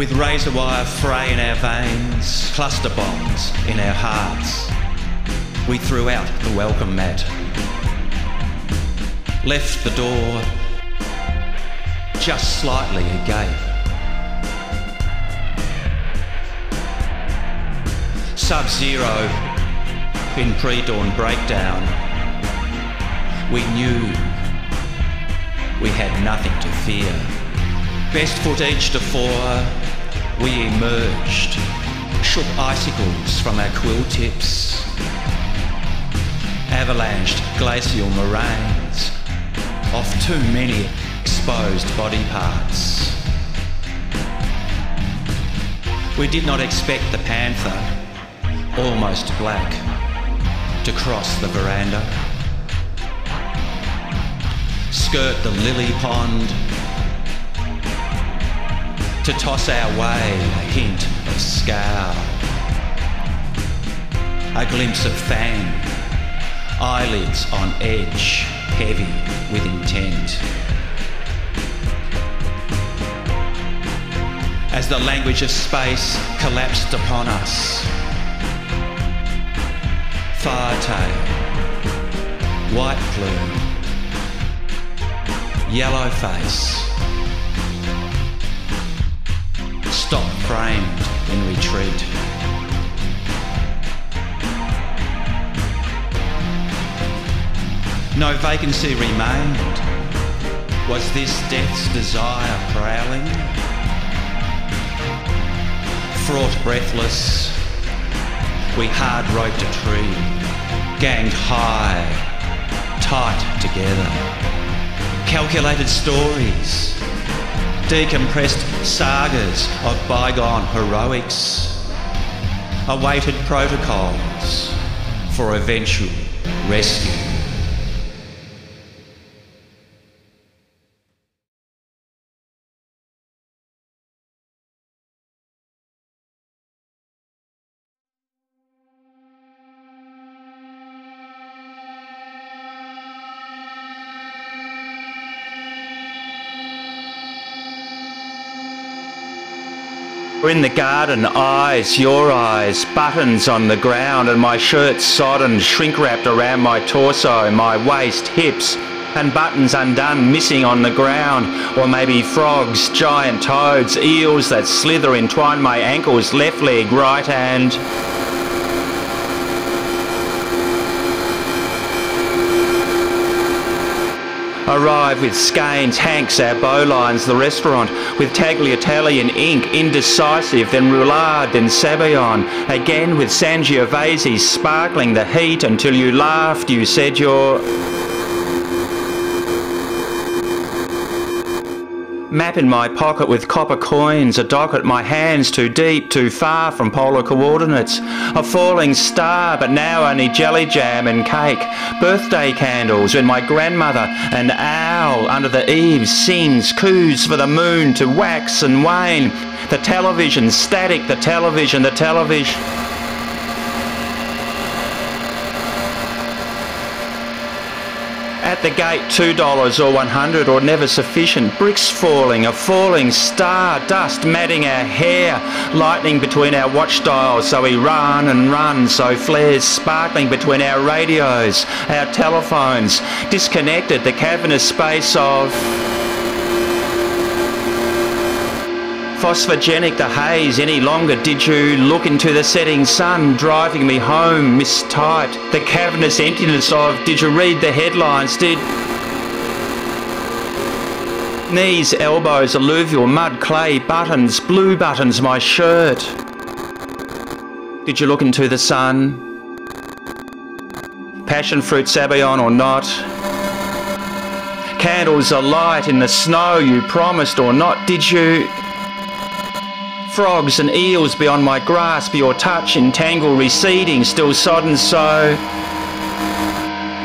with razor wire fray in our veins, cluster bombs in our hearts. We threw out the welcome mat, left the door just slightly agape. Sub zero in pre dawn breakdown, we knew we had nothing to fear. Best foot to four, we emerged, shook icicles from our quill tips, avalanched glacial moraines. Off too many exposed body parts. We did not expect the panther, almost black, to cross the veranda, skirt the lily pond, to toss our way a hint of scowl, a glimpse of fang, eyelids on edge, heavy with intent. As the language of space collapsed upon us, firetail, white plume, yellow face, stop framed in retreat. No vacancy remained. Was this death's desire prowling? Fraught breathless, we hard roped a tree, ganged high, tight together. Calculated stories, decompressed sagas of bygone heroics, awaited protocols for eventual rescue. In the garden, eyes, your eyes, buttons on the ground, and my shirt sodden, shrink wrapped around my torso, my waist, hips, and buttons undone, missing on the ground. Or maybe frogs, giant toads, eels that slither entwine my ankles, left leg, right hand. Arrive with skeins, hanks, our bowlines, the restaurant, with tagliatelle in ink, indecisive, then roulade, then sabayon, again with Sangiovese sparkling the heat until you laughed, you said your... Map in my pocket with copper coins, a docket my hands too deep, too far from polar coordinates. A falling star, but now only jelly jam and cake. Birthday candles when my grandmother, an owl under the eaves, sings, coos for the moon to wax and wane. The television, static, the television, the television. The gate, $2 or 100 or never sufficient. Bricks falling, a falling star, dust matting our hair, lightning between our watch dials, so we run and run, so flares sparkling between our radios, our telephones, disconnected the cavernous space of... phosphogenic the haze any longer. Did you look into the setting sun driving me home mistyped the cavernous emptiness of did you read the headlines? Did knees elbows alluvial mud clay buttons blue buttons my shirt. Did you look into the sun? Passion fruit sabayon or not? Candles alight in the snow you promised or not. Did you frogs and eels beyond my grasp, your touch entangled, receding, still sodden so.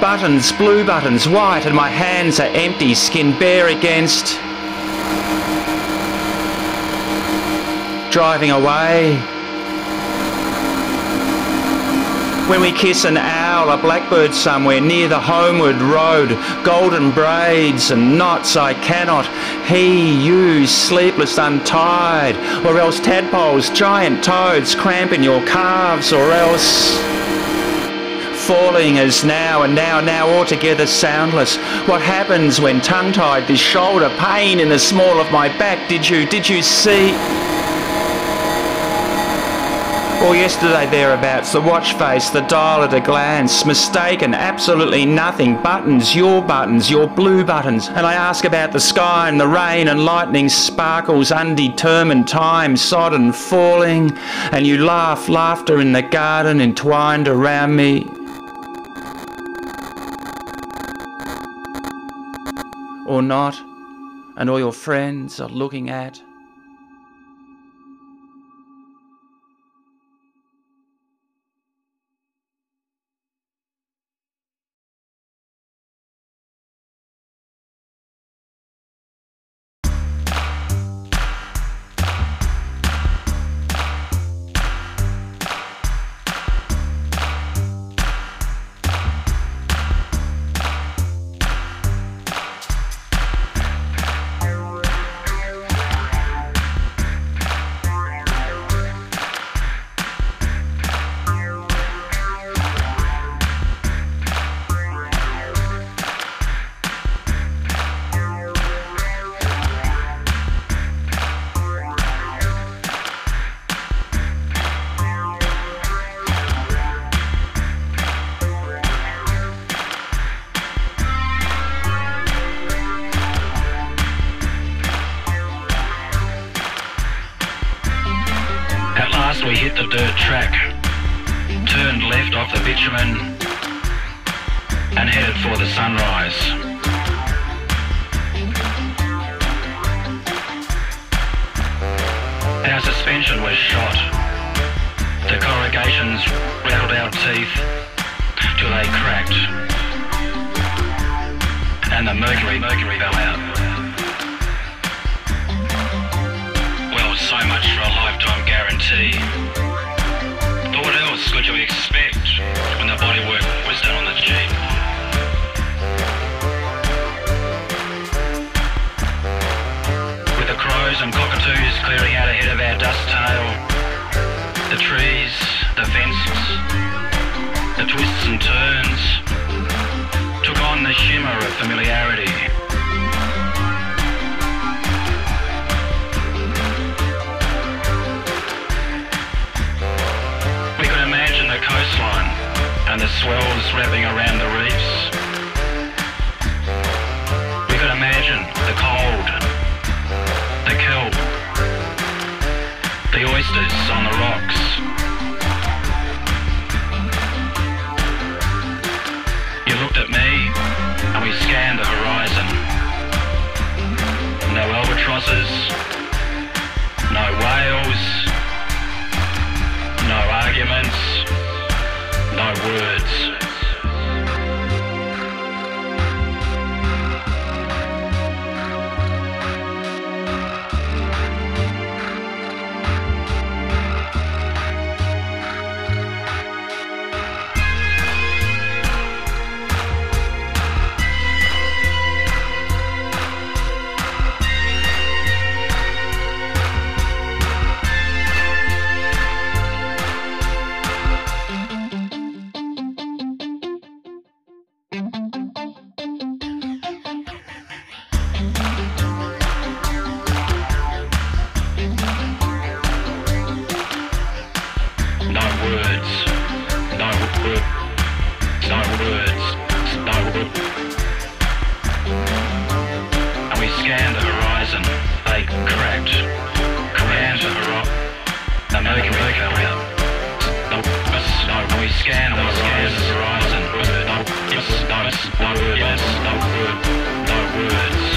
Buttons, blue buttons, white, and my hands are empty, skin bare against. Driving away. When we kiss an owl, a blackbird somewhere near the homeward road, golden braids and knots I cannot He, you, sleepless, untied, or else tadpoles, giant toads cramping your calves, or else falling as now and now, and now altogether soundless. What happens when tongue-tied, this shoulder pain in the small of my back? Did you, did you see? Or yesterday thereabouts, the watch face, the dial at a glance, mistaken, absolutely nothing, buttons, your buttons, your blue buttons. And I ask about the sky and the rain and lightning sparkles, undetermined time, sodden, falling, and you laugh, laughter in the garden entwined around me. Or not, and all your friends are looking at. We hit the dirt track, turned left off the bitumen, and headed for the sunrise. Our suspension was shot. The corrugations rattled our teeth till they cracked. And the mercury, mercury fell out. Well, so much for a lifetime guarantee. words. Start with words. Start with words. Start with words. And we scan the horizon. They cracked. Cracked the horizon. The Milky Way fell out. We scan the horizon. Yes, words. no words. No words.